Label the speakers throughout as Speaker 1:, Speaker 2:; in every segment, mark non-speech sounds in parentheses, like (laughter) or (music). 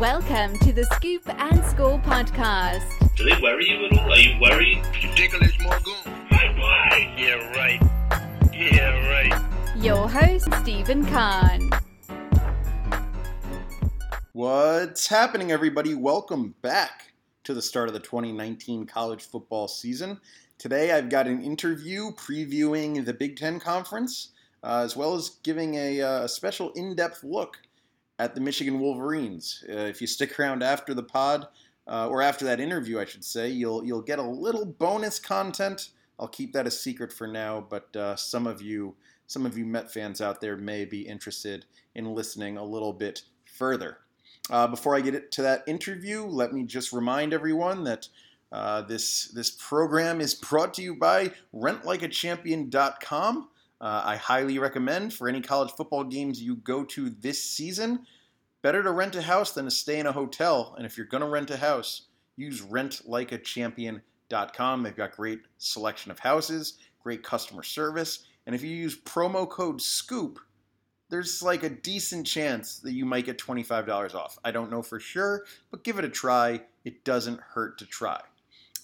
Speaker 1: Welcome to the Scoop and Score podcast.
Speaker 2: Do they worry you at all? Are you worried?
Speaker 3: Ridiculous Morgan.
Speaker 2: My boy!
Speaker 3: Yeah, right. Yeah, right.
Speaker 1: Your host, Stephen Kahn.
Speaker 4: What's happening, everybody? Welcome back to the start of the 2019 college football season. Today, I've got an interview previewing the Big Ten Conference, uh, as well as giving a, uh, a special in depth look at the Michigan Wolverines. Uh, if you stick around after the pod, uh, or after that interview, I should say, you'll you'll get a little bonus content. I'll keep that a secret for now, but uh, some of you some of you Met fans out there may be interested in listening a little bit further. Uh, before I get to that interview, let me just remind everyone that uh, this this program is brought to you by RentLikeAChampion.com. Uh, I highly recommend for any college football games you go to this season. Better to rent a house than to stay in a hotel. And if you're going to rent a house, use RentLikeAChampion.com. They've got great selection of houses, great customer service, and if you use promo code SCOOP, there's like a decent chance that you might get $25 off. I don't know for sure, but give it a try. It doesn't hurt to try.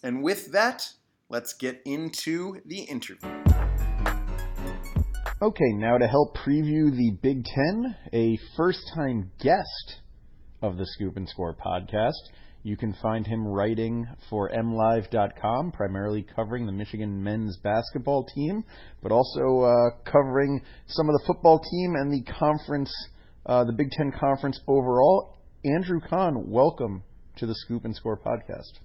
Speaker 4: And with that, let's get into the interview. Okay, now to help preview the Big Ten, a first time guest of the Scoop and Score podcast. You can find him writing for MLive.com, primarily covering the Michigan men's basketball team, but also uh, covering some of the football team and the conference, uh, the Big Ten conference overall. Andrew Kahn, welcome to the Scoop and Score podcast.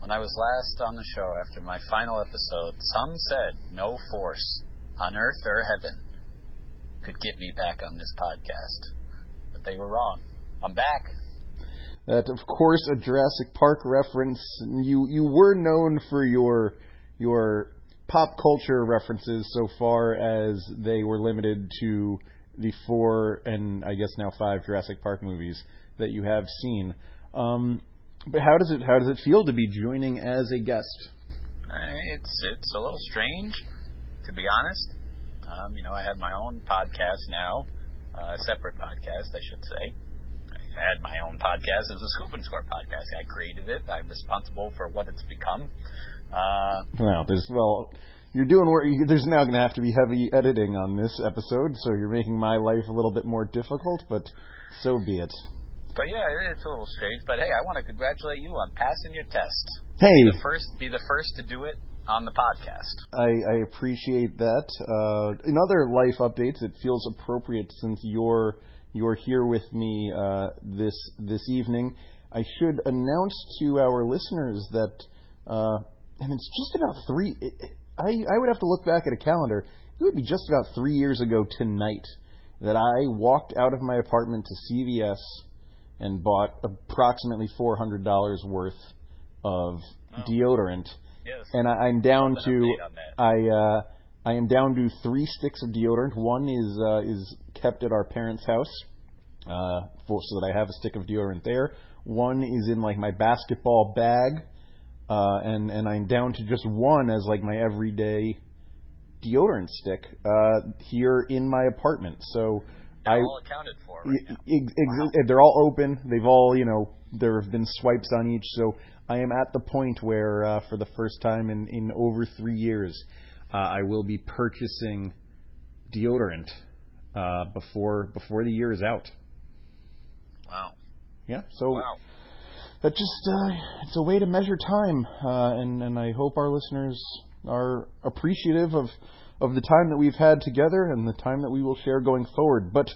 Speaker 5: When I was last on the show after my final episode, some said no force on earth or heaven could get me back on this podcast. But they were wrong. I'm back.
Speaker 4: That, of course, a Jurassic Park reference. You you were known for your your pop culture references so far as they were limited to the four and I guess now five Jurassic Park movies that you have seen. Um, but how does it how does it feel to be joining as a guest?
Speaker 5: Uh, It's it's a little strange, to be honest. Um, you know, I have my own podcast now, uh, a separate podcast, I should say. I had my own podcast. It was a Scoop and Score podcast. I created it. I'm responsible for what it's become. Uh,
Speaker 4: Well, there's well, you're doing work. There's now going to have to be heavy editing on this episode, so you're making my life a little bit more difficult. But so be it.
Speaker 5: but yeah, it's a little strange. But hey, I want to congratulate you on passing your test.
Speaker 4: Hey,
Speaker 5: The first, be the first to do it on the podcast.
Speaker 4: I, I appreciate that. Uh, in other life updates, it feels appropriate since you're you're here with me uh, this this evening. I should announce to our listeners that, uh, and it's just about three. I I would have to look back at a calendar. It would be just about three years ago tonight that I walked out of my apartment to CVS and bought approximately four hundred dollars worth of deodorant
Speaker 5: Yes.
Speaker 4: and I, I'm down to
Speaker 5: update on that.
Speaker 4: I uh, I am down to three sticks of deodorant. One is uh, is kept at our parents' house, uh, for, so that I have a stick of deodorant there. One is in like my basketball bag, uh, and and I'm down to just one as like my everyday deodorant stick uh, here in my apartment. So
Speaker 5: They're
Speaker 4: I
Speaker 5: all accounted for right.
Speaker 4: Ex- ex- They're all open. They've all, you know, there have been swipes on each. So I am at the point where, uh, for the first time in, in over three years, uh, I will be purchasing deodorant uh, before before the year is out.
Speaker 5: Wow.
Speaker 4: Yeah. So
Speaker 5: Wow.
Speaker 4: that just uh, it's a way to measure time, uh, and and I hope our listeners are appreciative of of the time that we've had together and the time that we will share going forward. But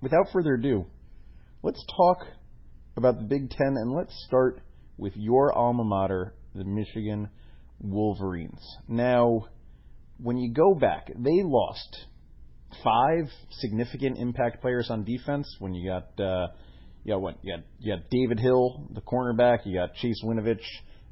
Speaker 4: without further ado, let's talk about the Big Ten, and let's start with your alma mater, the Michigan Wolverines. Now, when you go back, they lost five significant impact players on defense. When you got uh, you got what? You got you got David Hill, the cornerback. You got Chase Winovich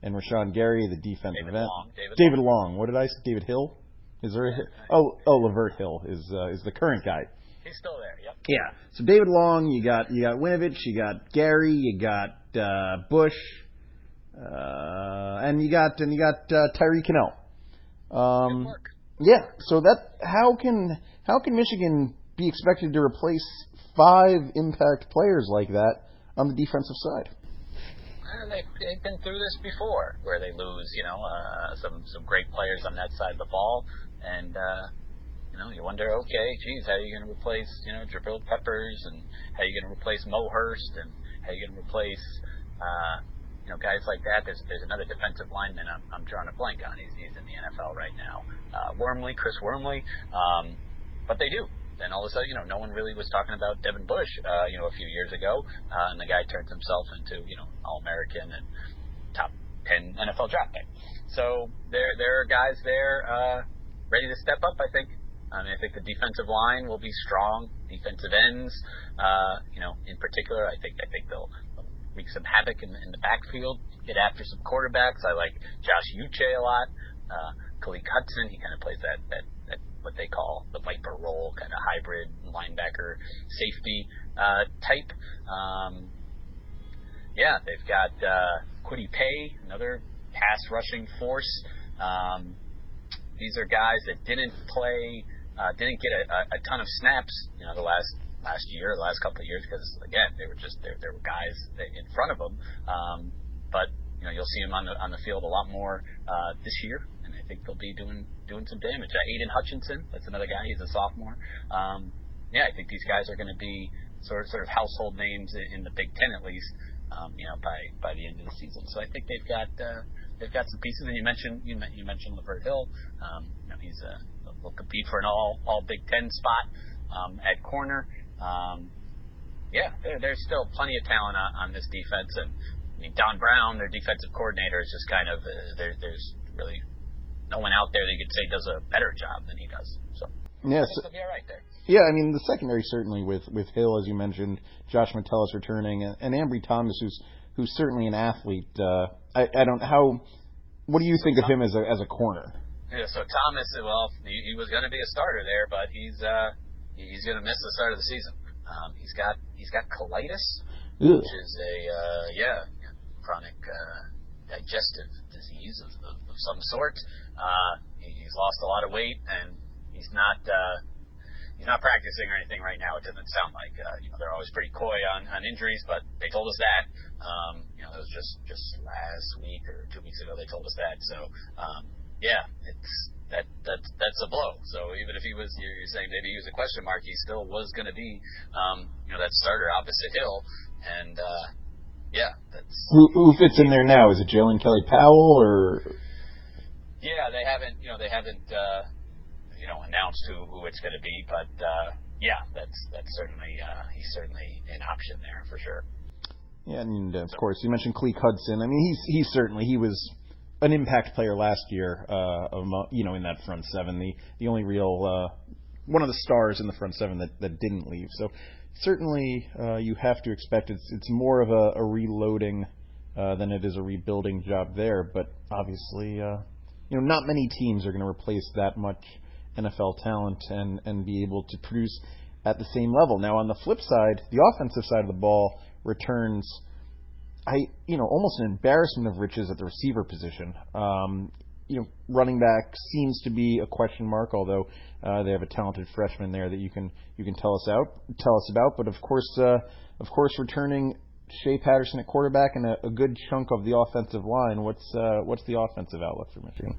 Speaker 4: and Rashan Gary, the defensive
Speaker 5: David
Speaker 4: end.
Speaker 5: Long. David,
Speaker 4: David Long. What did I say? David Hill. Is there? A, oh, oh, Lavert Hill is uh, is the current guy.
Speaker 5: He's still there. Yep.
Speaker 4: Yeah. So David Long, you got you got Winovich, you got Gary, you got uh, Bush, uh, and you got and you got uh, Tyree Kinnel. Um,
Speaker 5: Good work.
Speaker 4: yeah. So that how can how can Michigan be expected to replace five impact players like that on the defensive side?
Speaker 5: They've, they've been through this before, where they lose, you know, uh, some some great players on that side of the ball, and uh, you know, you wonder, okay, geez, how are you going to replace, you know, Jabril Peppers, and how are you going to replace Mo Hurst, and how are you going to replace, uh, you know, guys like that. There's there's another defensive lineman I'm, I'm drawing a blank on. He's he's in the NFL right now. Uh, Wormley, Chris Wormley, um, but they do. Then all of a sudden, you know, no one really was talking about Devin Bush, uh, you know, a few years ago, uh, and the guy turns himself into, you know, All-American and top 10 NFL draft pick. So there there are guys there uh, ready to step up. I think. I mean, I think the defensive line will be strong. Defensive ends, uh, you know, in particular, I think I think they'll wreak some havoc in, in the backfield. Get after some quarterbacks. I like Josh Uche a lot. Uh, Khaleke Hudson, he kind of plays that that that what they call the Viper role, kind of hybrid linebacker safety uh, type. Um, yeah, they've got uh, Kwity Paye, another pass rushing force. Um, these are guys that didn't play, uh, didn't get a, a, ton of snaps, you know, the last last year, the last couple of years, because again, they were just there. There were guys in front of them, um, but you know, you'll see them on the on the field a lot more uh, this year, and I think they'll be doing doing some damage. Uh, Aidan Hutchinson, that's another guy. He's a sophomore. Um, yeah, I think these guys are going to be sort of sort of household names in, in the Big Ten at least. Um, you know, by by the end of the season. So I think they've got uh, they've got some pieces. And you mentioned you, you mentioned Lavert Hill. Um, you know, he's a will compete for an all all Big Ten spot um, at corner. Um, yeah, there, there's still plenty of talent on, on this defense, and I mean Don Brown, their defensive coordinator, is just kind of uh, there, there's really no one out there that you could say does a better job than he does. So
Speaker 4: yes,
Speaker 5: yeah, so, be all right there.
Speaker 4: Yeah, I mean the secondary certainly with with Hill as you mentioned, Josh Metellus returning, and, and Ambry Thomas who's who's certainly an athlete. Uh, I I don't how. What do you think of him as a as a corner?
Speaker 5: Yeah, so Thomas, well, he, he was going to be a starter there, but he's uh, he's going to miss the start of the season. Um, he's got he's got colitis,
Speaker 4: Ugh.
Speaker 5: which is a uh, yeah chronic uh, digestive disease of, of, of some sort. Uh, he, he's lost a lot of weight, and he's not uh, he's not practicing or anything right now. It doesn't sound like uh, you know they're always pretty coy on, on injuries, but they told us that. Um, you know, it was just just last week or two weeks ago they told us that. So um, yeah, it's that that's that's a blow. So even if he was, you're, you're saying maybe he was a question mark, he still was going to be, um, you know, that starter opposite Hill, and uh, yeah, that's
Speaker 4: who, who fits in there now. Is it Jaylen Kelly Powell or?
Speaker 5: Yeah, they haven't, you know, they haven't, uh, you know, announced who who it's going to be, but uh, yeah, that's that's certainly uh, he's certainly an option there for sure.
Speaker 4: Yeah, and of course you mentioned Khaleke Hudson. I mean, he's he's certainly he was an impact player last year, uh, you know, in that front seven. The the only real uh, one of the stars in the front seven that, that didn't leave. So certainly uh, you have to expect it's it's more of a, a reloading uh, than it is a rebuilding job there. But obviously, uh, you know, not many teams are going to replace that much NFL talent and and be able to produce at the same level. Now on the flip side, the offensive side of the ball returns I you know almost an embarrassment of riches at the receiver position. Um, you know, running back seems to be a question mark, although uh, they have a talented freshman there that you can you can tell us out tell us about. But of course, uh, of course, returning Shea Patterson at quarterback and a, a good chunk of the offensive line. What's uh, what's the offensive outlook for Michigan?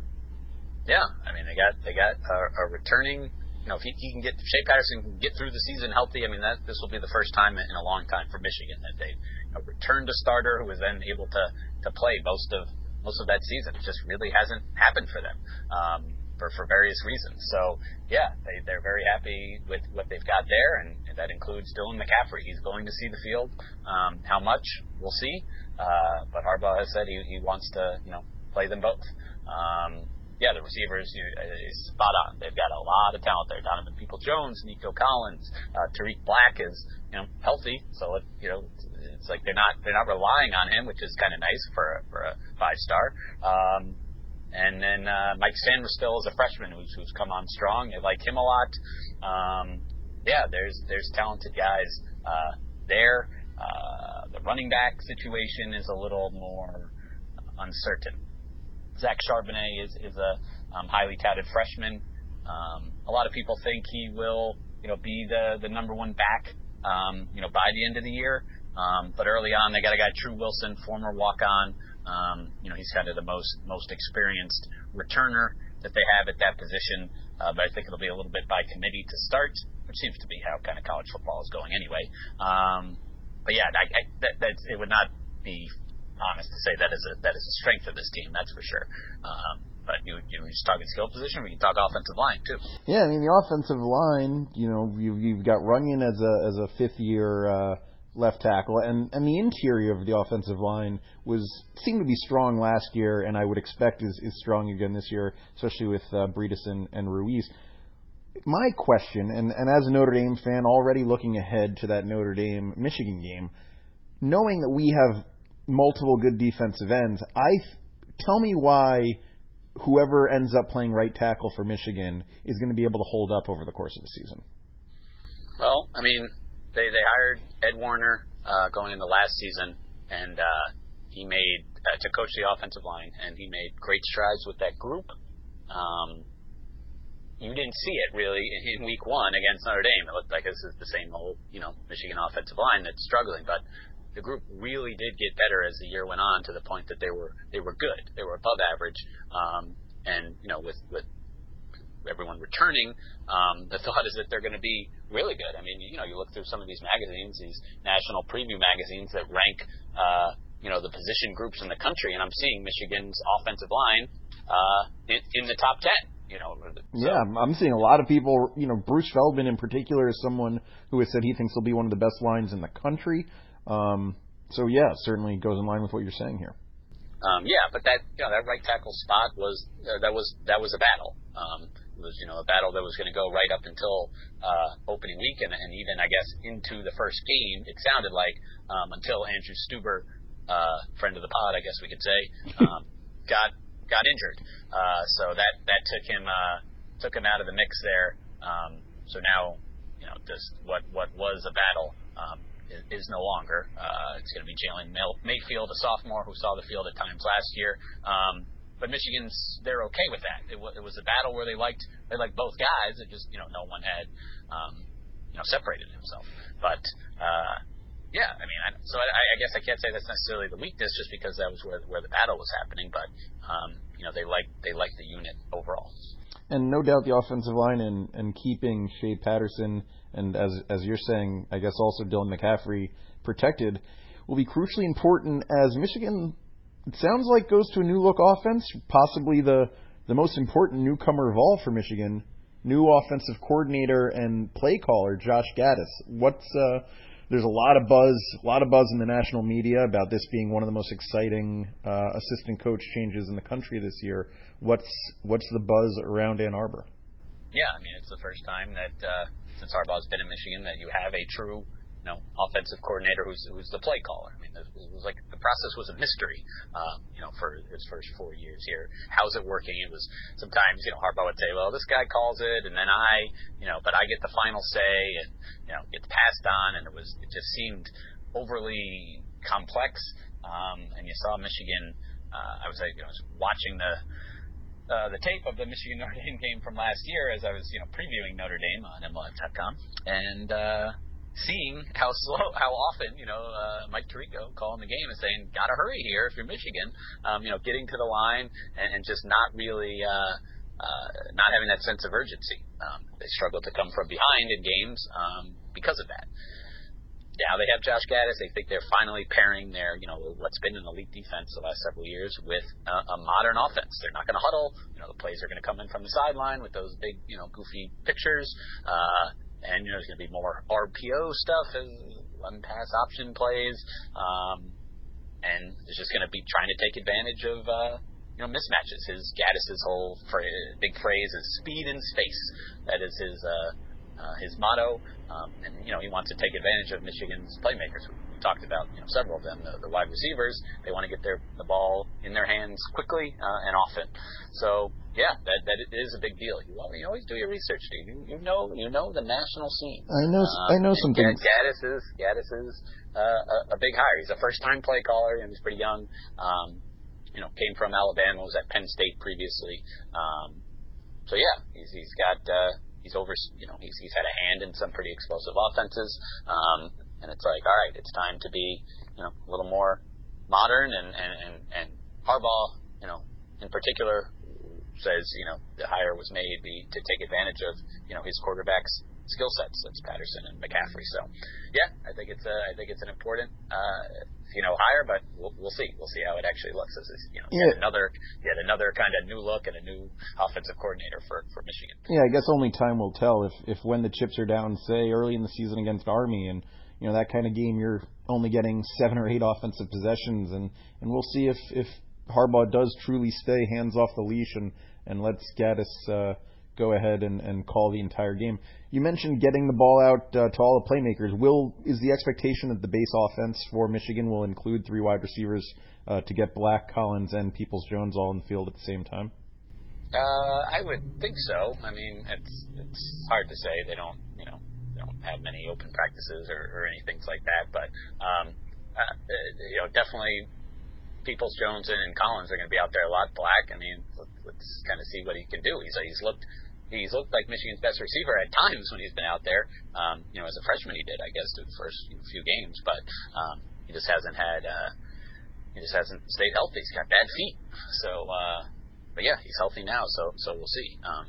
Speaker 5: Yeah, I mean they got they got a, a returning you know, if he, he can get Shea Patterson can get through the season healthy, I mean that this will be the first time in a long time for Michigan that they you know, returned a starter who was then able to to play most of most of that season. It just really hasn't happened for them. Um, for, for various reasons. So yeah, they they're very happy with what they've got there, and that includes Dylan McCaffrey. He's going to see the field. Um, how much we'll see, uh, but Harbaugh has said he he wants to you know play them both. Um, yeah, the receivers you, uh, is spot on. They've got a lot of talent there. Donovan Peoples Jones, Nico Collins, uh, Tarik Black is you know healthy, so it, you know it's, it's like they're not they're not relying on him, which is kind of nice for a, for a five star. Um, and then uh, Mike Sainristil is a freshman who's who's come on strong. They like him a lot. Um, yeah, there's there's talented guys uh, there. Uh, the running back situation is a little more uncertain. Zach Charbonnet is, is a um, highly touted freshman. Um, a lot of people think he will, you know, be the, the number one back, um, you know, by the end of the year. Um, but early on, they got a guy, Tru Wilson, former walk-on. Um, you know, he's kind of the most most experienced returner that they have at that position. Uh, but I think it'll be a little bit by committee to start, which seems to be how kind of college football is going anyway. Um, but yeah, I, I, that, that it would not be honest to say that is a that is a strength of this team. That's for sure. Um, but you, you know, just talking skill position, we can talk offensive line too.
Speaker 4: Yeah, I mean the offensive line. You know, you, you've got Runyan as a as a fifth year uh, left tackle, and and the interior of the offensive line was seemed to be strong last year, and I would expect is is strong again this year, especially with uh, and, and Ruiz. My question, and, and as a Notre Dame fan, already looking ahead to that Notre Dame Michigan game, knowing that we have multiple good defensive ends, I tell me why whoever ends up playing right tackle for Michigan is going to be able to hold up over the course of the season.
Speaker 5: Well, I mean, they they hired Ed Warinner uh, going into last season, and uh, he made uh, to coach the offensive line, and he made great strides with that group. Um, you didn't see it really in week one against Notre Dame. It looked like this is the same old, you know, Michigan offensive line that's struggling, but the group really did get better as the year went on to the point that they were they were good. They were above average, um, and you know, with with everyone returning, um, the thought is that they're going to be really good. I mean, you know, you look through some of these magazines, these national preview magazines that rank, uh, you know, the position groups in the country, and I'm seeing Michigan's offensive line uh, in, in the top ten. You know, so.
Speaker 4: yeah, I'm seeing a lot of people. You know, Bruce Feldman in particular is someone who has said he thinks he'll be one of the best lines in the country. Um, so yeah, certainly goes in line with what you're saying here.
Speaker 5: Um, yeah, but that you know that right tackle spot was uh, that was that was a battle. Um, it was you know a battle that was going to go right up until uh, opening week and, and even I guess into the first game. It sounded like um, until Andrew Stueber, uh, friend of the pod, I guess we could say, um, (laughs) got got injured. Uh, so that that took him uh, took him out of the mix there. Um, so now you know just what what was a battle. Um, is, no longer. Uh, it's going to be Jalen Mayfield, a sophomore who saw the field at times last year. Um, but Michigan's they're okay with that. It, w- it was a battle where they liked they liked both guys. It just you know no one had um, you know separated himself. But uh, yeah, I mean, I, so I, I guess I can't say that's necessarily the weakness, just because that was where where the battle was happening. But um, you know they like they like the unit overall.
Speaker 4: And no doubt the offensive line and and keeping Shea Patterson and as as you're saying, I guess also Dylan McCaffrey protected will be crucially important as Michigan it sounds like goes to a new look offense, possibly the the most important newcomer of all for Michigan, new offensive coordinator and play caller Josh Gattis. What's uh, there's a lot of buzz, a lot of buzz in the national media about this being one of the most exciting uh, assistant coach changes in the country this year. What's what's the buzz around Ann Arbor?
Speaker 5: Yeah, I mean it's the first time that uh, since Harbaugh's been in Michigan that you have a true you know, offensive coordinator who's who's the play caller. I mean, it was like the process was a mystery, um, you know, for his first four years here. How's it working? It was sometimes, you know, Harbaugh would say, well, this guy calls it, and then I, you know, but I get the final say, and you know, it's passed on, and it was it just seemed overly complex. Um, and you saw Michigan. Uh, I was, you know, I was watching the. Uh, the tape of the Michigan Notre (laughs) Dame game from last year as I was, you know, previewing Notre Dame on MLive.com, and uh, seeing how slow, how often, you know, uh, Mike Tirico calling the game and saying, "Gotta hurry here if you're Michigan," um, you know, getting to the line and, and just not really, uh, uh, not having that sense of urgency. Um, they struggle to come from behind in games um, because of that. Now they have Josh Gattis. They think they're finally pairing their, you know, what's been an elite defense the last several years with a, a modern offense. They're not going to huddle. You know, the plays are going to come in from the sideline with those big, you know, goofy pictures. Uh, and you know there's going to be more RPO stuff and one pass option plays, um, and it's just going to be trying to take advantage of uh, you know mismatches. His Gattis's whole fra- big phrase is speed and space. That is his uh, uh, his motto, um, and you know he wants to take advantage of Michigan's playmakers. We talked about you know several of them, the, the wide receivers. They want to get their the ball in their hands quickly uh, and often. So yeah, that that is a big deal. You, you always do your research, dude. You, you know you know the national scene.
Speaker 4: I know um, I know some things.
Speaker 5: Gattis is Gattis is uh, a, a big hire. He's a first time play caller and he's pretty young. Um, you know, came from Alabama, was at Penn State previously. Um, so yeah, he's he's got uh, he's over you know he's he's had a hand in some pretty explosive offenses. Um, and it's like, all right, it's time to be, you know, a little more modern, and and and, and Harbaugh, you know, in particular, says, you know, the hire was made to take advantage of, you know, his quarterbacks skill sets. That's Patterson and McCaffrey. So, yeah, I think it's a, I think it's an important, uh, you know, hire, but we'll, we'll see. We'll see how it actually looks. As you know,
Speaker 4: Yeah.
Speaker 5: yet another, yet another kind of new look and a new offensive coordinator for for Michigan.
Speaker 4: Yeah, I guess only time will tell if if when the chips are down, say early in the season against Army, and you know that kind of game, you're only getting seven or eight offensive possessions, and and we'll see if if Harbaugh does truly stay hands off the leash and and lets Gattis uh, go ahead and and call the entire game. You mentioned getting the ball out uh, to all the playmakers. Will is the expectation that the base offense for Michigan will include three wide receivers uh, to get Black, Collins, and Peoples Jones all in the field at the same time?
Speaker 5: Uh, I would think so. I mean, it's it's hard to say. They don't, you know, they don't have many open practices or, or anything like that. But um, uh, uh, you know, definitely, Peoples Jones and, Collins are going to be out there a lot. Black. I mean, let, let's kind of see what he can do. He's he's looked he's looked like Michigan's best receiver at times when he's been out there. Um, you know, as a freshman, he did, I guess, through the first few games. But um, he just hasn't had. Uh, he just hasn't stayed healthy. He's got bad feet. So. Uh, but yeah, he's healthy now, so so we'll see. Um,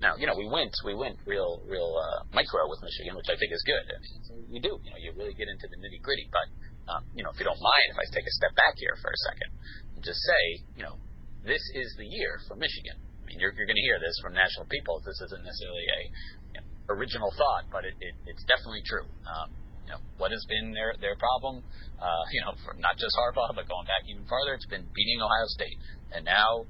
Speaker 5: now, you know, we went we went real real uh, micro with Michigan, which I think is good. I mean, you do, you know, you really get into the nitty gritty. But um, you know, if you don't mind, if I take a step back here for a second, and just say, you know, this is the year for Michigan. Mean, you're you're going to hear this from national people. This isn't necessarily a you know, original thought, but it, it it's definitely true. Um, you know, what has been their their problem? Uh, (laughs) you know, for not just Harbaugh, but going back even farther, it's been beating Ohio State, and now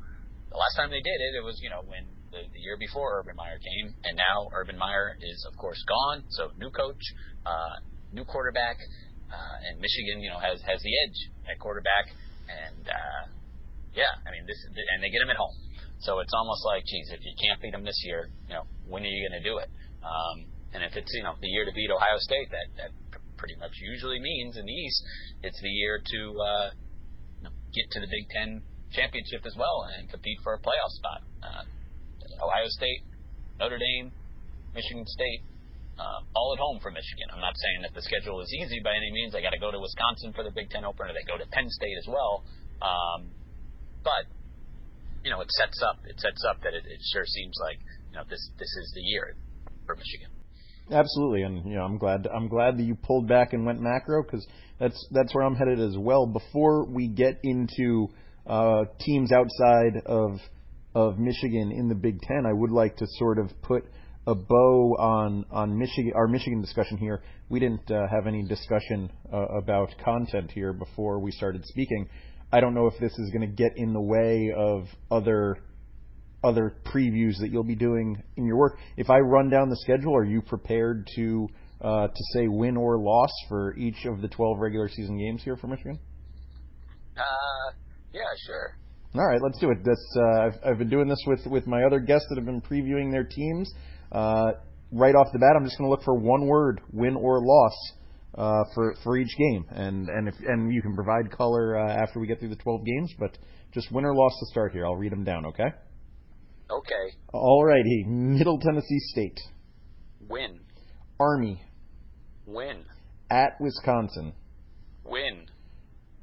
Speaker 5: the last time they did it, it was you know when the, the year before Urban Meyer came, and now Urban Meyer is of course gone. So new coach, uh, new quarterback, uh, and Michigan you know has has the edge at quarterback, and uh, yeah, I mean this and they get him at home. So it's almost like, geez, if you can't beat them this year, you know when are you going to do it? Um, and if it's you know the year to beat Ohio State, that that pretty much usually means in the East, it's the year to uh, you know, get to the Big Ten championship as well and compete for a playoff spot. Uh, Ohio State, Notre Dame, Michigan State, uh, all at home for Michigan. I'm not saying that the schedule is easy by any means. They got to go to Wisconsin for the Big Ten opener. They go to Penn State as well. Um, but you know, it sets up it sets up that it, it sure seems like you know this this is the year for Michigan.
Speaker 4: Absolutely, and you know I'm glad I'm glad that you pulled back and went macro because that's that's where I'm headed as well. Before we get into uh, teams outside of of Michigan in the Big Ten, I would like to sort of put a bow on on Michigan our Michigan discussion here. We didn't uh, have any discussion uh, about content here before we started speaking. I don't know if this is going to get in the way of other other previews that you'll be doing in your work. If I run down the schedule, are you prepared to uh, to say win or loss for each of the 12 regular season games here for Michigan?
Speaker 5: Uh, yeah, sure.
Speaker 4: All right, let's do it. This uh, I've, I've been doing this with with my other guests that have been previewing their teams. Uh, right off the bat, I'm just going to look for one word, win or loss, uh, for for each game, and and if and you can provide color uh, after we get through the 12 games, but just win or loss to start here. I'll read them down, okay?
Speaker 5: Okay,
Speaker 4: All righty. Middle Tennessee State,
Speaker 5: win,
Speaker 4: Army,
Speaker 5: win,
Speaker 4: at Wisconsin,
Speaker 5: win,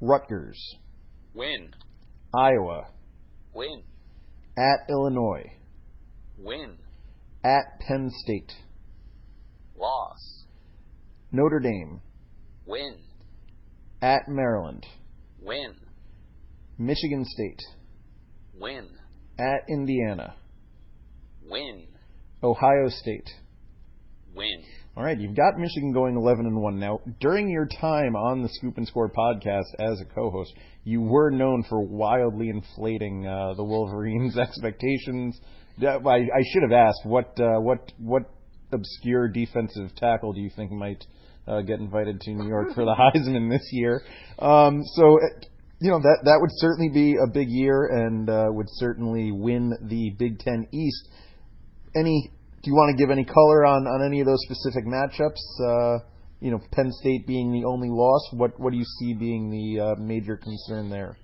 Speaker 4: Rutgers,
Speaker 5: win,
Speaker 4: Iowa,
Speaker 5: win,
Speaker 4: at Illinois,
Speaker 5: win,
Speaker 4: at Penn State,
Speaker 5: loss,
Speaker 4: Notre Dame,
Speaker 5: win,
Speaker 4: at Maryland,
Speaker 5: win,
Speaker 4: Michigan State,
Speaker 5: win,
Speaker 4: at Indiana,
Speaker 5: win,
Speaker 4: Ohio State.
Speaker 5: win.
Speaker 4: All right, you've got Michigan going 11 and 1 now. During your time on the Scoop and Score podcast as a co-host, you were known for wildly inflating uh, the Wolverines' (laughs) expectations. I, I should have asked what uh, what what obscure defensive tackle do you think might uh, get invited to New York for the (laughs) Heisman this year? Um, so. uh, You know that that would certainly be a big year and uh, would certainly win the Big Ten East. Any do you want to give any color on, on any of those specific matchups? Uh, you know, Penn State being the only loss. What what do you see being the uh, major concern there?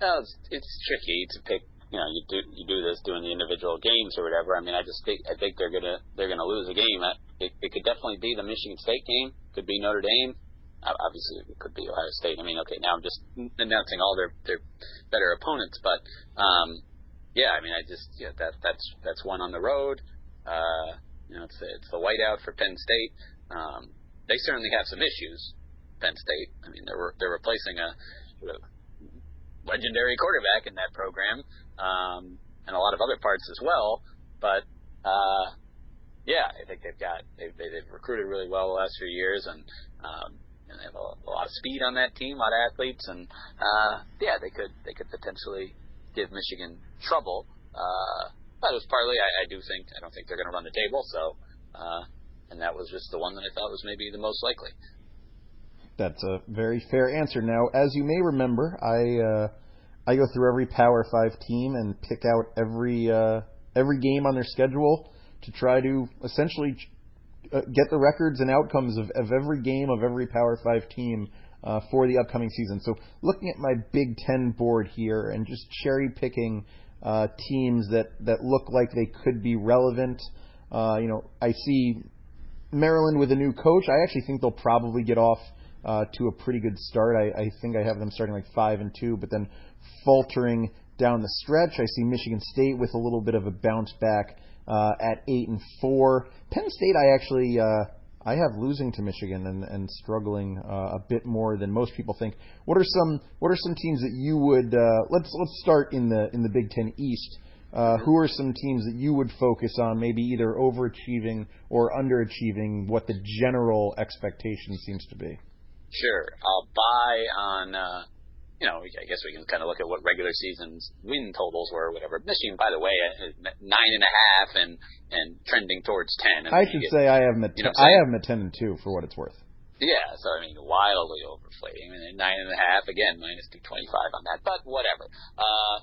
Speaker 5: Well, it's, it's tricky to pick. You know, you do you do this doing the individual games or whatever. I mean, I just think I think they're gonna they're gonna lose a game. It, it could definitely be the Michigan State game. Could be Notre Dame. obviously it could be Ohio State. I mean, okay, now I'm just announcing all their their better opponents, but um, yeah, I mean, I just yeah that that's that's one on the road. Uh, you know, it's it's the whiteout for Penn State. Um, they certainly have some issues. Penn State. I mean, they're they're replacing a sort of legendary quarterback in that program, um, and a lot of other parts as well. But uh, yeah, I think they've got they've they've recruited really well the last few years, and um, and they have a, a lot of speed on that team, a lot of athletes, and uh, yeah, they could they could potentially give Michigan trouble. Uh, but it was partly I, I do think I don't think they're going to run the table, so uh, and that was just the one that I thought was maybe the most likely.
Speaker 4: That's a very fair answer. Now, as you may remember, I uh, I go through every Power Five team and pick out every uh, every game on their schedule to try to essentially uh, get the records and outcomes of, of every game of every Power Five team uh, for the upcoming season. So, looking at my Big Ten board here and just cherry picking uh, teams that that look like they could be relevant. Uh, you know, I see Maryland with a new coach. I actually think they'll probably get off uh, to a pretty good start. I, I think I have them starting like five and two, but then faltering down the stretch. I see Michigan State with a little bit of a bounce back uh, at eight and four. Penn State, I actually uh, I have losing to Michigan and, and struggling uh, a bit more than most people think. What are some What are some teams that you would uh, let's let's start in the in the Big Ten East. Uh, who are some teams that you would focus on, maybe either overachieving or underachieving what the general expectation seems to be?
Speaker 5: Sure, I'll buy on uh, you know, I guess we can kind of look at what regular season's win totals were, or whatever. Michigan, by the way, nine and a half and and trending towards ten.
Speaker 4: I should get, say I have them at you know I have them at ten and two for what it's worth.
Speaker 5: Yeah, so I mean, wildly overflating. I mean, nine and a half again, minus two twenty five on that, but whatever. Uh,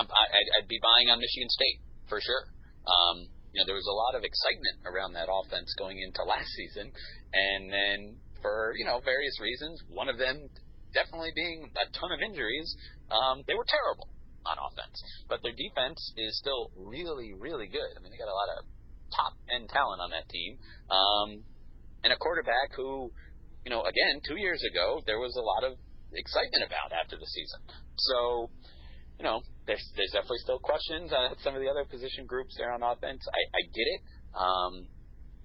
Speaker 5: I'm, I'd, I'd be buying on Michigan State for sure. Um, you know, there was a lot of excitement around that offense going into last season, and then for you know various reasons, one of them definitely being a ton of injuries, um, they were terrible on offense. But their defense is still really, really good. I mean, they got a lot of top end talent on that team, um, and a quarterback who, you know, again, two years ago there was a lot of excitement about after the season. So, you know, there's there's definitely still questions on some of the other position groups there on offense. I, I get it. Um,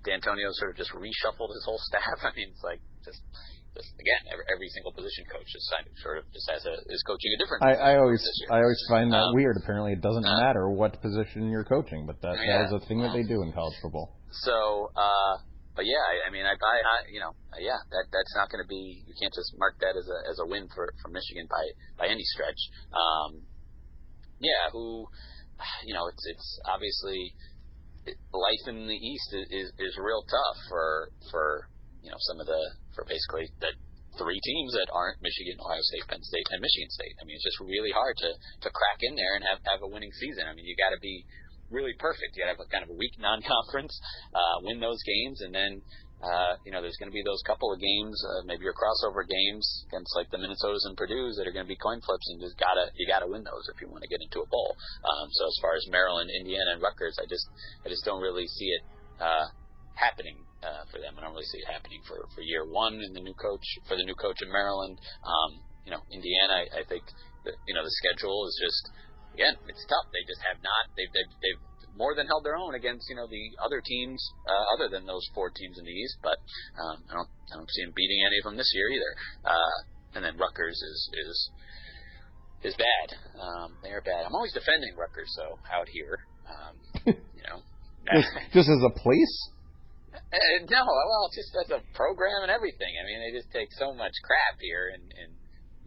Speaker 5: Dantonio sort of just reshuffled his whole (laughs) staff. I mean, it's like just just again, every, every single position coach of sort of just has a is coaching a different.
Speaker 4: I, I always I always find that um, weird. Apparently, it doesn't uh, matter what position you're coaching, but that yeah, that is a thing that they do in college football.
Speaker 5: So, uh, but yeah, I, I mean, I buy, I, you know, yeah, that that's not going to be. You can't just mark that as a as a win for for Michigan by by any stretch. Um, yeah, who, you know, it's it's obviously life in the East is, is is real tough for for you know some of the for basically the three teams that aren't Michigan, Ohio State, Penn State, and Michigan State. I mean, it's just really hard to to crack in there and have have a winning season. I mean, you got to be really perfect. You got to have a kind of a weak non-conference, uh, win those games, and then uh, you know there's going to be those couple of games, uh, maybe your crossover games against like the Minnesotas and Purdue's that are going to be coin flips, and just gotta you gotta win those if you want to get into a bowl. Um, so as far as Maryland, Indiana, and Rutgers, I just I just don't really see it uh, happening uh, for them. I don't really see it happening for, for year one in the new coach for the new coach in Maryland. Um, you know, Indiana. I, I think that, you know the schedule is just again it's tough. They just have not they've they've, they've more than held their own against you know the other teams uh, other than those four teams in the East. But um, I don't I don't see them beating any of them this year either. Uh, and then Rutgers is is is bad. Um, they are bad. I'm always defending Rutgers so out here. Um, (laughs) you know,
Speaker 4: just as a place.
Speaker 5: Uh, no, well, just as a program and everything. I mean, they just take so much crap here, and, and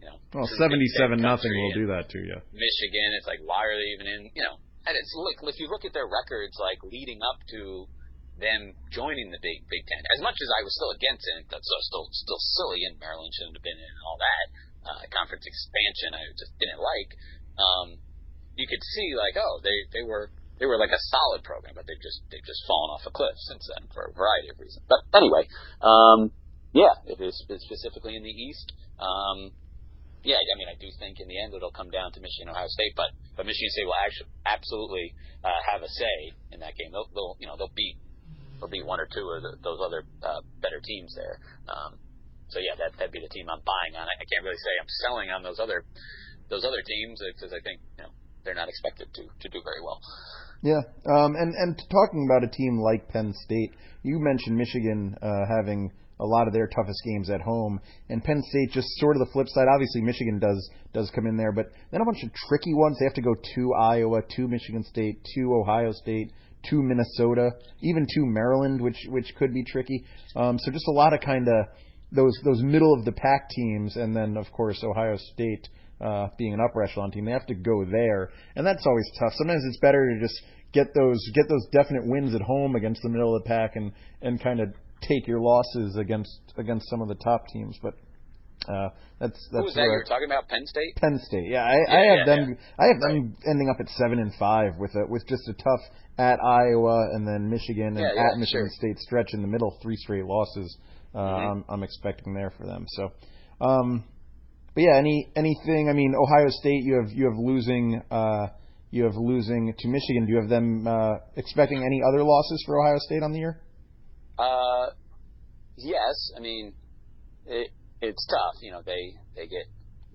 Speaker 5: you know.
Speaker 4: Well, seventy-seven nothing will do that to you.
Speaker 5: Michigan, it's like, why are they even in? You know, and it's look if you look at their records, like leading up to them joining the Big Big Ten. As much as I was still against it, that's still still silly, and Maryland shouldn't have been in and all that. Uh, conference expansion, I just didn't like. Um, you could see like, oh, they they were they were like a solid program, but they've just they've just fallen off a cliff since then for a variety of reasons. But anyway, um, yeah, it is specifically in the East. Um, yeah, I mean, I do think in the end it'll come down to Michigan, Ohio State, but but Michigan State will actually absolutely uh, have a say in that game. They'll, they'll you know they'll beat they'll beat one or two of the, those other uh, better teams there. Um, so yeah, that that'd be the team I'm buying on. I, I can't really say I'm selling on those other those other teams because I think you know they're not expected to to do very well.
Speaker 4: Yeah, um, and and talking about a team like Penn State, you mentioned Michigan uh, having a lot of their toughest games at home, and Penn State just sort of the flip side. Obviously, Michigan does does come in there, but then a bunch of tricky ones. They have to go to Iowa, to Michigan State, to Ohio State, to Minnesota, even to Maryland, which which could be tricky. Um, so just a lot of kind of those those middle of the pack teams, and then of course Ohio State uh, being an upper echelon team, they have to go there, and that's always tough. Sometimes it's better to just get those get those definite wins at home against the middle of the pack and and kind of take your losses against against some of the top teams, but. Uh, that's that's
Speaker 5: Who was that you were talking about? Penn State.
Speaker 4: Penn State, yeah. I,
Speaker 5: Yeah,
Speaker 4: I have
Speaker 5: yeah,
Speaker 4: them.
Speaker 5: yeah.
Speaker 4: I have them ending up at seven and five with a with just a tough at Iowa and then Michigan and at Michigan
Speaker 5: sure.
Speaker 4: State stretch in the middle, three straight losses. Uh,
Speaker 5: Mhm.
Speaker 4: I'm I'm expecting there for them. So, um, but yeah, any anything? I mean, Ohio State, you have you have losing. Uh, you have losing to Michigan. Do you have them uh, expecting any other losses for Ohio State on the year?
Speaker 5: Uh, yes. I mean, it it's tough. You know, they they get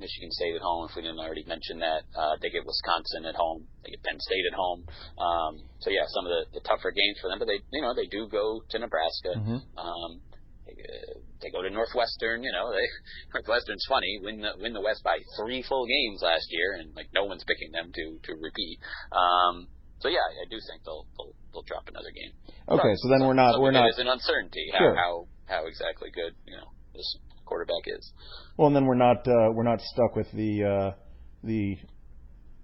Speaker 5: Michigan State at home. If we didn't already mention that, uh, they get Wisconsin at home. They get Penn State at home. Um, so yeah, some of the, the tougher games for them. But they you know they do go to Nebraska.
Speaker 4: Mm-hmm.
Speaker 5: Um, they, uh, they go to Northwestern. You know, they (laughs) Northwestern's funny. Win the win the West by three full games last year, and like no one's picking them to to repeat. Um, so yeah, I do think they'll they'll, they'll drop another game.
Speaker 4: Okay, so then we're not we're not
Speaker 5: is an uncertainty how,
Speaker 4: Sure.
Speaker 5: how how exactly good you know this quarterback is.
Speaker 4: Well, and then we're not uh, we're not stuck with the uh, the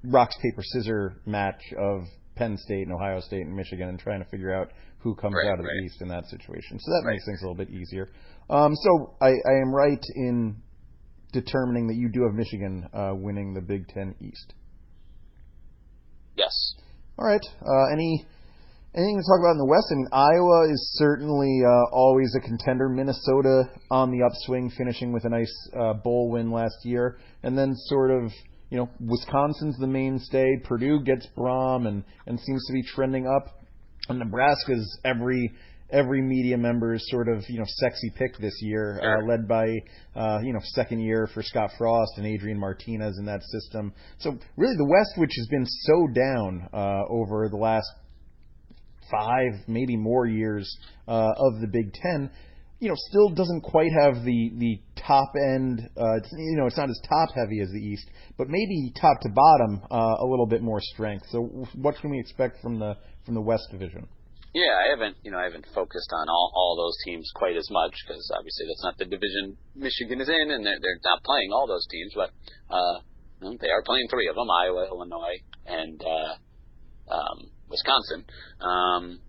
Speaker 4: rocks paper scissor match of Penn State and Ohio State and Michigan and trying to figure out who comes
Speaker 5: Right,
Speaker 4: out of the. East in that situation. So that
Speaker 5: Right.
Speaker 4: makes things a little bit easier. Um, so I, I am right in determining that you do have Michigan uh, winning the Big Ten East.
Speaker 5: Yes.
Speaker 4: All right. Uh, any anything to talk about in the West? I mean, Iowa is certainly uh, always a contender. Minnesota on the upswing, finishing with a nice uh, bowl win last year, and then sort of you know Wisconsin's the mainstay. Purdue gets Brohm and and seems to be trending up, and Nebraska's every. Every media member's sort of you know sexy pick this year, uh, led by uh, you know second year for Scott Frost and Adrian Martinez in that system. So really, the West, which has been so down uh, over the last five, maybe more years uh, of the Big Ten, you know, still doesn't quite have the the top end. Uh, you know, it's not as top heavy as the East, but maybe top to bottom uh, a little bit more strength. So, what can we expect from the from the West Division?
Speaker 5: Yeah, I haven't you know I haven't focused on all all those teams quite as much because obviously that's not the division Michigan is in, and they're they're not playing all those teams, but uh, they are playing three of them: Iowa, Illinois, and uh, um, Wisconsin. Um,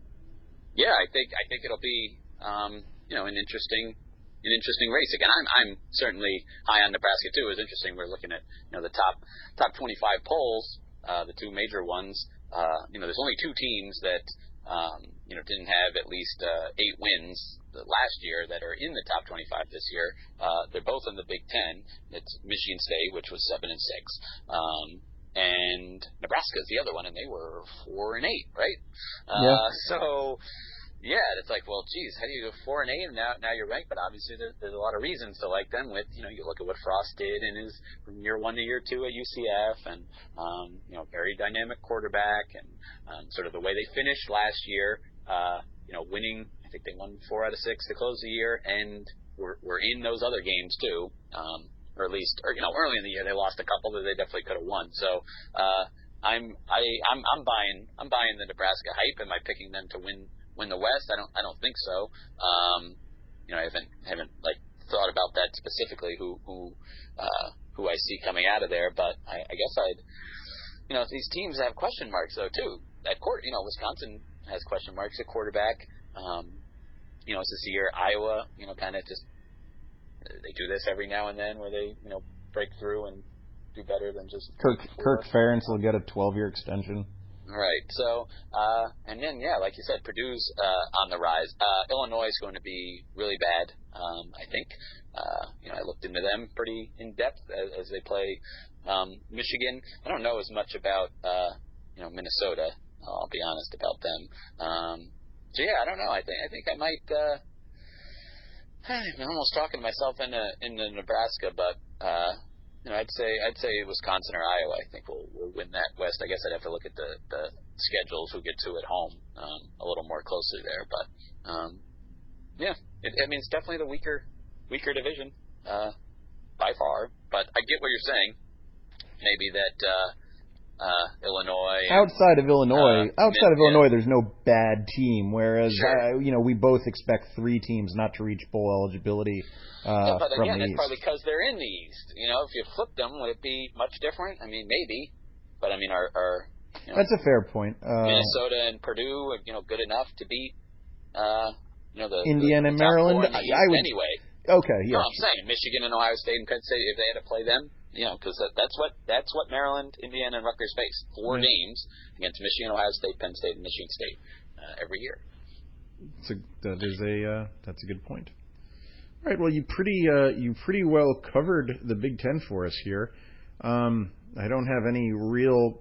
Speaker 5: yeah, I think I think it'll be um, you know an interesting an interesting race again. I'm I'm certainly high on Nebraska too. It's interesting. We're looking at you know the top top 25 polls, uh, the two major ones. Uh, you know, there's only two teams that um, you know didn't have at least uh, eight wins last year that are in the top 25 this year. Uh, they're both in the Big Ten. It's Michigan State, which was seven and six. Um, and Nebraska is the other one, and they were four and eight, right? Uh,
Speaker 4: Yeah.
Speaker 5: So, yeah, it's like, well, geez, how do you go four and eight, and now now you're ranked? But obviously, there, there's a lot of reasons to like them. With you know, you look at what Frost did in his from year one to year two at UCF, and um, you know, very dynamic quarterback, and um, sort of the way they finished last year. Uh, you know, winning. I think they won four out of six to close the year, and were were in those other games too. Um, or at least, or you know, early in the year they lost a couple that they definitely could have won. So uh, I'm I I'm I'm buying I'm buying the Nebraska hype. Am I picking them to win win the West? I don't I don't think so. Um, you know, I haven't haven't like thought about that specifically. Who who uh, who I see coming out of there, but I, I guess I'd you know these teams have question marks though too. At court, you know, Wisconsin has question marks at quarterback. Um, you know, it's this year Iowa, you know, kind of just they do this every now and then where they you know break through and do better than just
Speaker 4: Kirk Kirk Ferentz will get a 12 year extension.
Speaker 5: Right. So, uh, and then yeah, like you said, Purdue's uh, on the rise. Uh, Illinois is going to be really bad. Um, I think. Uh, you know, I looked into them pretty in depth as, as they play um, Michigan. I don't know as much about uh, you know Minnesota. I'll be honest about them. Um, so yeah, I don't know. I think I think I might. Uh, I'm almost talking myself into into Nebraska, but uh, you know, I'd say I'd say Wisconsin or Iowa. I think will will win that West. I guess I'd have to look at the the schedules who get to at home um, a little more closely there, but um, yeah, it, I mean it's definitely the weaker weaker division uh, by far. But I get what you're saying. Maybe that. Uh, uh, Illinois.
Speaker 4: Outside of Illinois,
Speaker 5: uh,
Speaker 4: outside of. Illinois, there's no bad team. Whereas,
Speaker 5: Sure.
Speaker 4: uh, you know, we both expect three teams not to reach bowl eligibility uh,
Speaker 5: Yeah, but
Speaker 4: from
Speaker 5: again,
Speaker 4: the
Speaker 5: that's
Speaker 4: East.
Speaker 5: probably because they're in the East. You know, if you flipped them, would it be much different? I mean, maybe, but I mean, are, are you know,
Speaker 4: That's a fair point. Uh,
Speaker 5: Minnesota and Purdue, are, you know, good enough to beat, uh, you know, the
Speaker 4: Indiana
Speaker 5: the
Speaker 4: and Maryland?
Speaker 5: in the
Speaker 4: I- I would-
Speaker 5: anyway.
Speaker 4: okay,
Speaker 5: No,
Speaker 4: yeah.
Speaker 5: I'm saying Michigan and Ohio State and Penn State, if they had to play them, you know, because that, that's what that's what Maryland, Indiana, and Rutgers face. Four
Speaker 4: Yeah.
Speaker 5: games against Michigan, Ohio State, Penn State, and Michigan State uh, every year.
Speaker 4: It's a, that is a uh, that's a good point. All right, well, you pretty uh, you pretty well covered the Big Ten for us here. Um, I don't have any real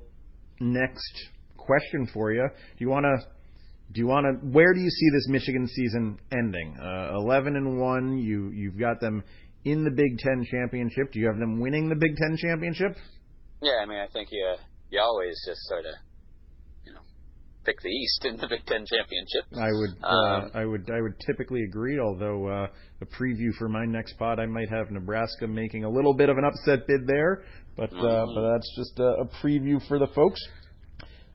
Speaker 4: next question for you. Do you want to? Do you want to? Where do you see this Michigan season ending? Uh, Eleven and one. You you've got them in the Big Ten championship. Do you have them winning the Big Ten championship?
Speaker 5: Yeah, I mean, I think you you always just sort of, you know, pick the East in the Big Ten championship.
Speaker 4: I would, uh,
Speaker 5: Um,
Speaker 4: I would, I would typically agree. Although uh, the preview for my next pod, I might have Nebraska making a little bit of an upset bid there, but uh,
Speaker 5: Mhm.
Speaker 4: but that's just a, a preview for the folks.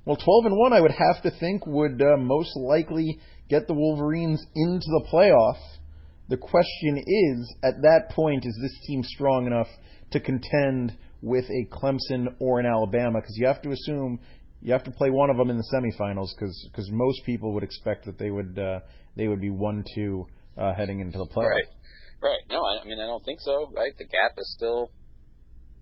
Speaker 4: Well, twelve and one, I would have to think would uh, most likely get the Wolverines into the playoff. The question is, at that point, is this team strong enough to contend with a Clemson or an Alabama? Because you have to assume you have to play one of them in the semifinals, because most people would expect that they would uh, they would be one two uh, heading into the playoff.
Speaker 5: Right. Right. No, I, I mean, I don't think so. Right. The gap is still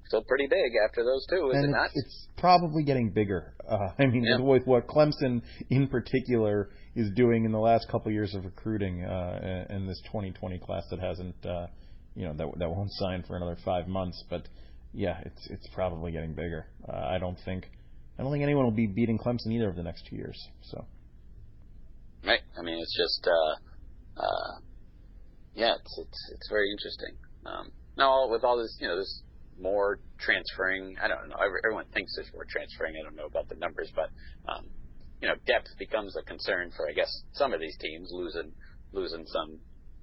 Speaker 5: still pretty big after those two, is
Speaker 4: and
Speaker 5: it
Speaker 4: it's,
Speaker 5: not?
Speaker 4: it's probably getting bigger. Uh, I mean,
Speaker 5: Yeah.
Speaker 4: with what Clemson in particular is doing in the last couple of years of recruiting, uh, and this 2020 class that hasn't, uh, you know, that that won't sign for another five months. But yeah, it's it's probably getting bigger. Uh, I don't think I don't think anyone will be beating Clemson either of the next two years. So
Speaker 5: Right. I mean, it's just, uh, uh, yeah, it's it's it's very interesting. Um, now, with all this, you know, there's more transferring. I don't know. Everyone thinks there's more transferring. I don't know about the numbers, but um, you know, depth becomes a concern for, I guess, some of these teams losing losing some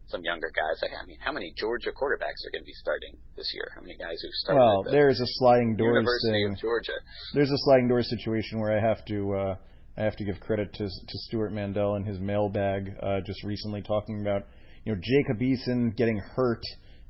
Speaker 5: some younger guys. Like, I mean, how many Georgia quarterbacks are going to be starting this year? How many guys who started
Speaker 4: well,
Speaker 5: the
Speaker 4: there's a sliding doors
Speaker 5: University
Speaker 4: thing.
Speaker 5: of Georgia?
Speaker 4: there's a sliding door situation where I have to uh, I have to give credit to to Stewart Mandel and his mailbag uh, just recently talking about you know Jacob Eason getting hurt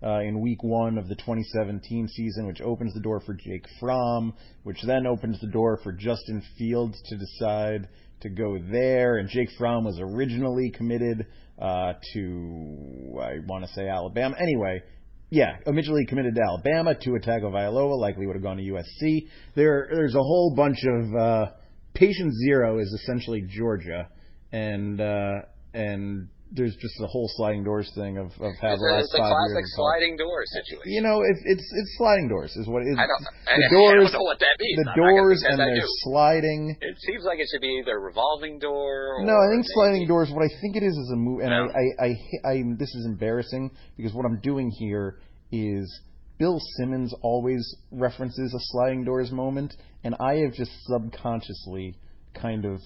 Speaker 4: uh, in week one of the 2017 season, which opens the door for Jake Fromm, which then opens the door for Justin Fields to decide to go there. And Jake Fromm was originally committed uh, to I want to say Alabama. Anyway, yeah, originally committed to Alabama to Tagovailoa, likely would have gone to USC. There, there's a whole bunch of uh, patient zero is essentially Georgia, and uh, and there's just the whole sliding doors thing of of how
Speaker 5: It's
Speaker 4: the
Speaker 5: a,
Speaker 4: last
Speaker 5: it's a classic
Speaker 4: years.
Speaker 5: sliding door situation.
Speaker 4: You know, it, it's it's sliding doors is what it is.
Speaker 5: I don't. I,
Speaker 4: the
Speaker 5: I
Speaker 4: doors,
Speaker 5: don't know what that means.
Speaker 4: the
Speaker 5: I'm
Speaker 4: doors, and they're
Speaker 5: do.
Speaker 4: sliding.
Speaker 5: It seems like it should be either revolving door. Or
Speaker 4: No, I think sliding doors. What I think it is is a move, and
Speaker 5: No.
Speaker 4: I, I, I, I, this is embarrassing because what I'm doing here is Bill Simmons always references a sliding doors moment, and I have just subconsciously, kind of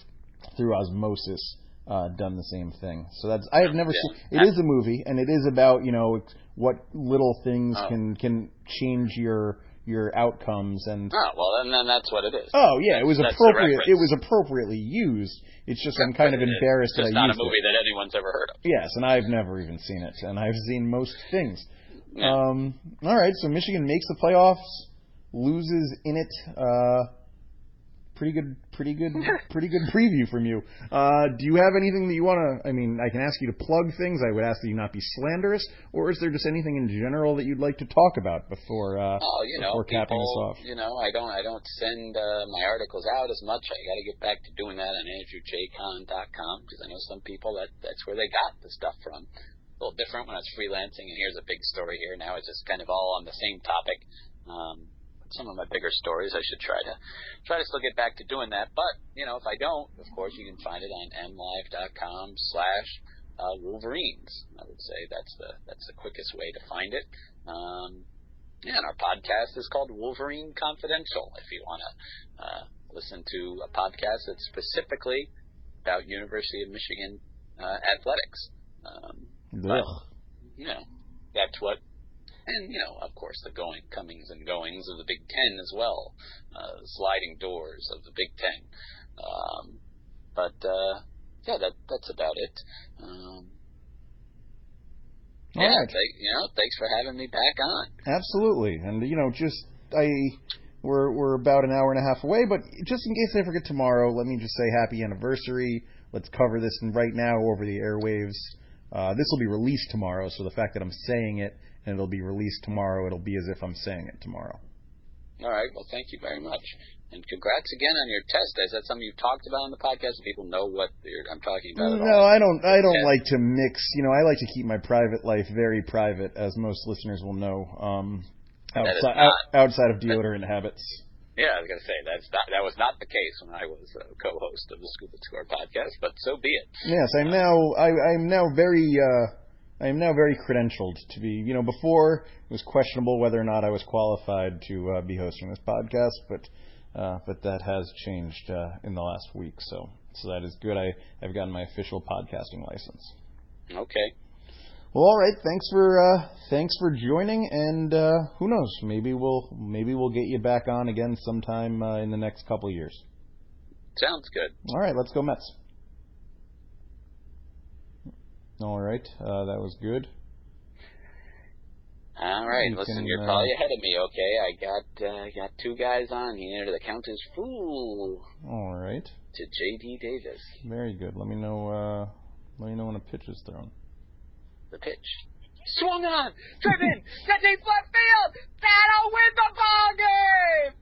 Speaker 4: through osmosis, uh, done the same thing. So that's I have never
Speaker 5: Yeah.
Speaker 4: seen. It is a movie, and it is about you know what little things
Speaker 5: Oh.
Speaker 4: can can change your your outcomes and
Speaker 5: Oh well, then, then that's what it is.
Speaker 4: Oh yeah, it was appropriate. It was appropriately used. It's just I'm kind of embarrassed
Speaker 5: It's
Speaker 4: that
Speaker 5: just
Speaker 4: I
Speaker 5: not
Speaker 4: used
Speaker 5: a movie
Speaker 4: it.
Speaker 5: that anyone's ever heard of.
Speaker 4: Yes, and I've never even seen it, and I've seen most things.
Speaker 5: Yeah.
Speaker 4: Um, all right, so Michigan makes the playoffs, loses in it. Uh, pretty good, pretty good, (laughs) pretty good preview from you. Uh, do you have anything that you want to? I mean, I can ask you to plug things. I would ask that you not be slanderous, or is there just anything in general that you'd like to talk about before uh,
Speaker 5: Oh, you know,
Speaker 4: before capping
Speaker 5: people,
Speaker 4: us off?
Speaker 5: you know, I don't, I don't send uh, my articles out as much. I got to get back to doing that on AndrewJCon.com because I know some people that that's where they got the stuff from. A little different when I was freelancing, and here's a big story here. Now it's just kind of all on the same topic. Um, some of my bigger stories, I should try to try to still get back to doing that. But you know, if I don't, of course, you can find it on mlive.com slash uh, Wolverines. I would say that's the that's the quickest way to find it. Um, yeah, and our podcast is called Wolverine Confidential. If you want to uh, listen to a podcast that's specifically about University of Michigan uh, athletics, um, but you know that's what. And you know, of course, the going comings and goings of the Big Ten as well, uh, sliding doors of the Big Ten. Um, but uh, yeah, that that's about it. Um, yeah,
Speaker 4: right.
Speaker 5: thank- you know, thanks for having me back on.
Speaker 4: Absolutely, and you know, just I we're we're about an hour and a half away, but just in case I forget tomorrow, let me just say happy anniversary. Let's cover this right now over the airwaves. Uh, this will be released tomorrow, so the fact that I'm saying it and it'll be released tomorrow, it'll be as if I'm saying it tomorrow.
Speaker 5: All right, well, thank you very much, and congrats again on your test. Is that something you talked about on the podcast? People know what you're, I'm talking about.
Speaker 4: No? I don't. I don't like to mix. You know, I like to keep my private life very private, as most listeners will know. Um, outside
Speaker 5: not-
Speaker 4: out, outside of deodorant habits.
Speaker 5: Yeah, I was gonna say that's not, that was not the case when I was a co-host of the Scoop and Score podcast, but so be it.
Speaker 4: Yes, I'm now. I, I'm now very. Uh, I am now very credentialed to be. You know, before it was questionable whether or not I was qualified to uh, be hosting this podcast, but uh, but that has changed uh, in the last week. So so that is good. I I've gotten my official podcasting license.
Speaker 5: Okay.
Speaker 4: Well, all right. Thanks for uh, thanks for joining, and uh, who knows? Maybe we'll maybe we'll get you back on again sometime uh, in the next couple of years.
Speaker 5: Sounds good.
Speaker 4: All right, let's go Mets. All right, uh, that was good.
Speaker 5: All right,
Speaker 4: You
Speaker 5: listen,
Speaker 4: can,
Speaker 5: you're
Speaker 4: uh,
Speaker 5: probably ahead of me. Okay, I got uh, got two guys on here. To the count is fool
Speaker 4: All right,
Speaker 5: to J.D. Davis.
Speaker 4: very good. Let me know. Uh, let me know when a pitch is thrown.
Speaker 5: The pitch. Swung on, driven, (laughs) to deep left field. That'll win the ball game.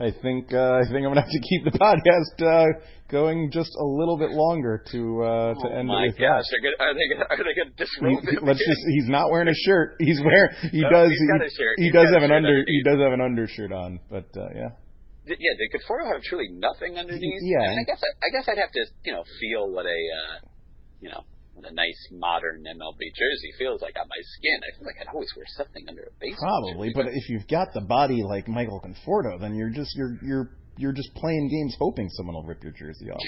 Speaker 4: I think uh, I think I'm gonna have to keep the (laughs) podcast uh, going just a little bit longer to uh, to
Speaker 5: oh
Speaker 4: end
Speaker 5: my gosh,
Speaker 4: that.
Speaker 5: they're gonna, are they gonna, are they gonna disrobe
Speaker 4: he-
Speaker 5: him?
Speaker 4: let's just he's not wearing a shirt. He's wearing he
Speaker 5: No,
Speaker 4: does
Speaker 5: he's got
Speaker 4: he,
Speaker 5: a shirt.
Speaker 4: he does have an
Speaker 5: shirt
Speaker 4: under he does have an undershirt on, but uh, yeah.
Speaker 5: Yeah, did Conforto have truly nothing underneath?
Speaker 4: Yeah.
Speaker 5: I, mean, I guess I, I guess I'd have to you know feel what a uh, you know a nice modern MLB jersey feels like on my skin. I feel like I'd always wear something under a baseball.
Speaker 4: Probably,
Speaker 5: jersey,
Speaker 4: but if you've got the body like Michael Conforto, then you're just you're you're you're just playing games hoping someone will rip your jersey off.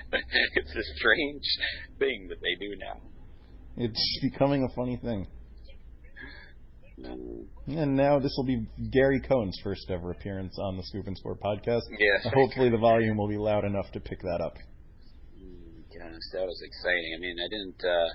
Speaker 4: (laughs)
Speaker 5: it's a strange thing that they do now.
Speaker 4: It's becoming a funny thing.
Speaker 5: Mm,
Speaker 4: And now this will be Gary Cohen's first ever appearance on the Scoop and Score podcast.
Speaker 5: Yes.
Speaker 4: Hopefully the volume will be loud enough to pick that up.
Speaker 5: Gosh, that was exciting. I mean, I didn't. uh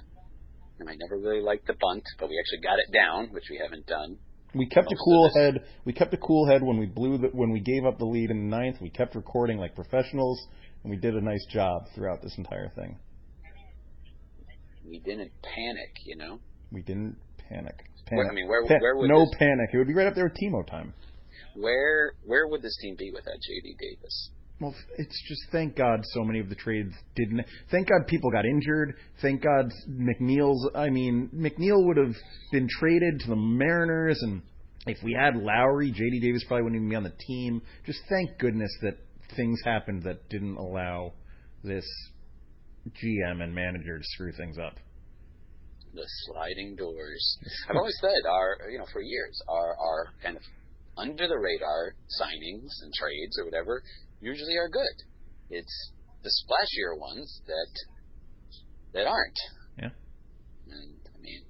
Speaker 5: I never really liked the bunt, but we actually got it down, which we haven't done.
Speaker 4: We kept a cool head. We kept a cool head when we blew the when we gave up the lead in the ninth. We kept recording like professionals, and we did a nice job throughout this entire thing.
Speaker 5: We didn't panic, you know.
Speaker 4: We didn't panic.
Speaker 5: Where- I mean, where
Speaker 4: Pa-
Speaker 5: where would
Speaker 4: no
Speaker 5: this,
Speaker 4: panic. It would be right up there with Timo time.
Speaker 5: where where would this team be without J.D. Davis?
Speaker 4: Well, it's just thank God so many of the trades didn't. Thank God people got injured. Thank God McNeil's. I mean, McNeil would have been traded to the Mariners, and if we had Lowrie, J.D. Davis probably wouldn't even be on the team. Just thank goodness that things happened that didn't allow this GM and manager to screw things up.
Speaker 5: The sliding doors. I've always said our you know for years our our kind of under the radar signings and trades or whatever usually are good. It's the splashier ones that that aren't.
Speaker 4: Yeah.
Speaker 5: And I mean,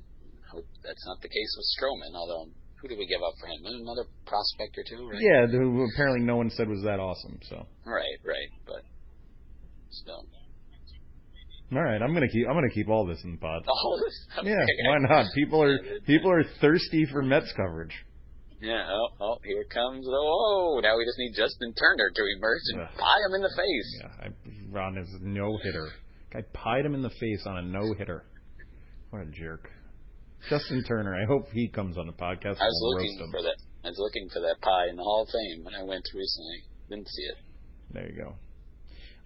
Speaker 5: I hope that's not the case with Stroman. Although, who did we give up for him? Another prospect or two, right?
Speaker 4: Yeah, who apparently no one said was that awesome. So,
Speaker 5: Right, right. But still,
Speaker 4: all right, I'm gonna keep. I'm gonna keep all this in the pod.
Speaker 5: all this. (laughs)
Speaker 4: Yeah, why not? People are people are thirsty for Mets coverage.
Speaker 5: Yeah. Oh, oh, here comes the whoa! Now we just need Justin Turner to emerge and
Speaker 4: Ugh.
Speaker 5: pie him in the face.
Speaker 4: Yeah, I, on his no hitter. Guy pied him in the face on a no hitter. What a jerk. Justin Turner. I hope he comes on the podcast.
Speaker 5: I was looking for that. I was looking for that pie in the Hall of Fame when I went recently. Didn't see it.
Speaker 4: There you go.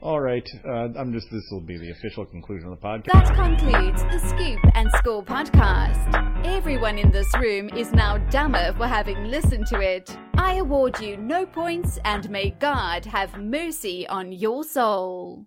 Speaker 4: All right. Uh, I'm just. This will be the official conclusion of the podcast.
Speaker 1: That concludes the Scoop and Score podcast. Everyone in this room is now dumber for having listened to it. I award you no points and may God have mercy on your soul.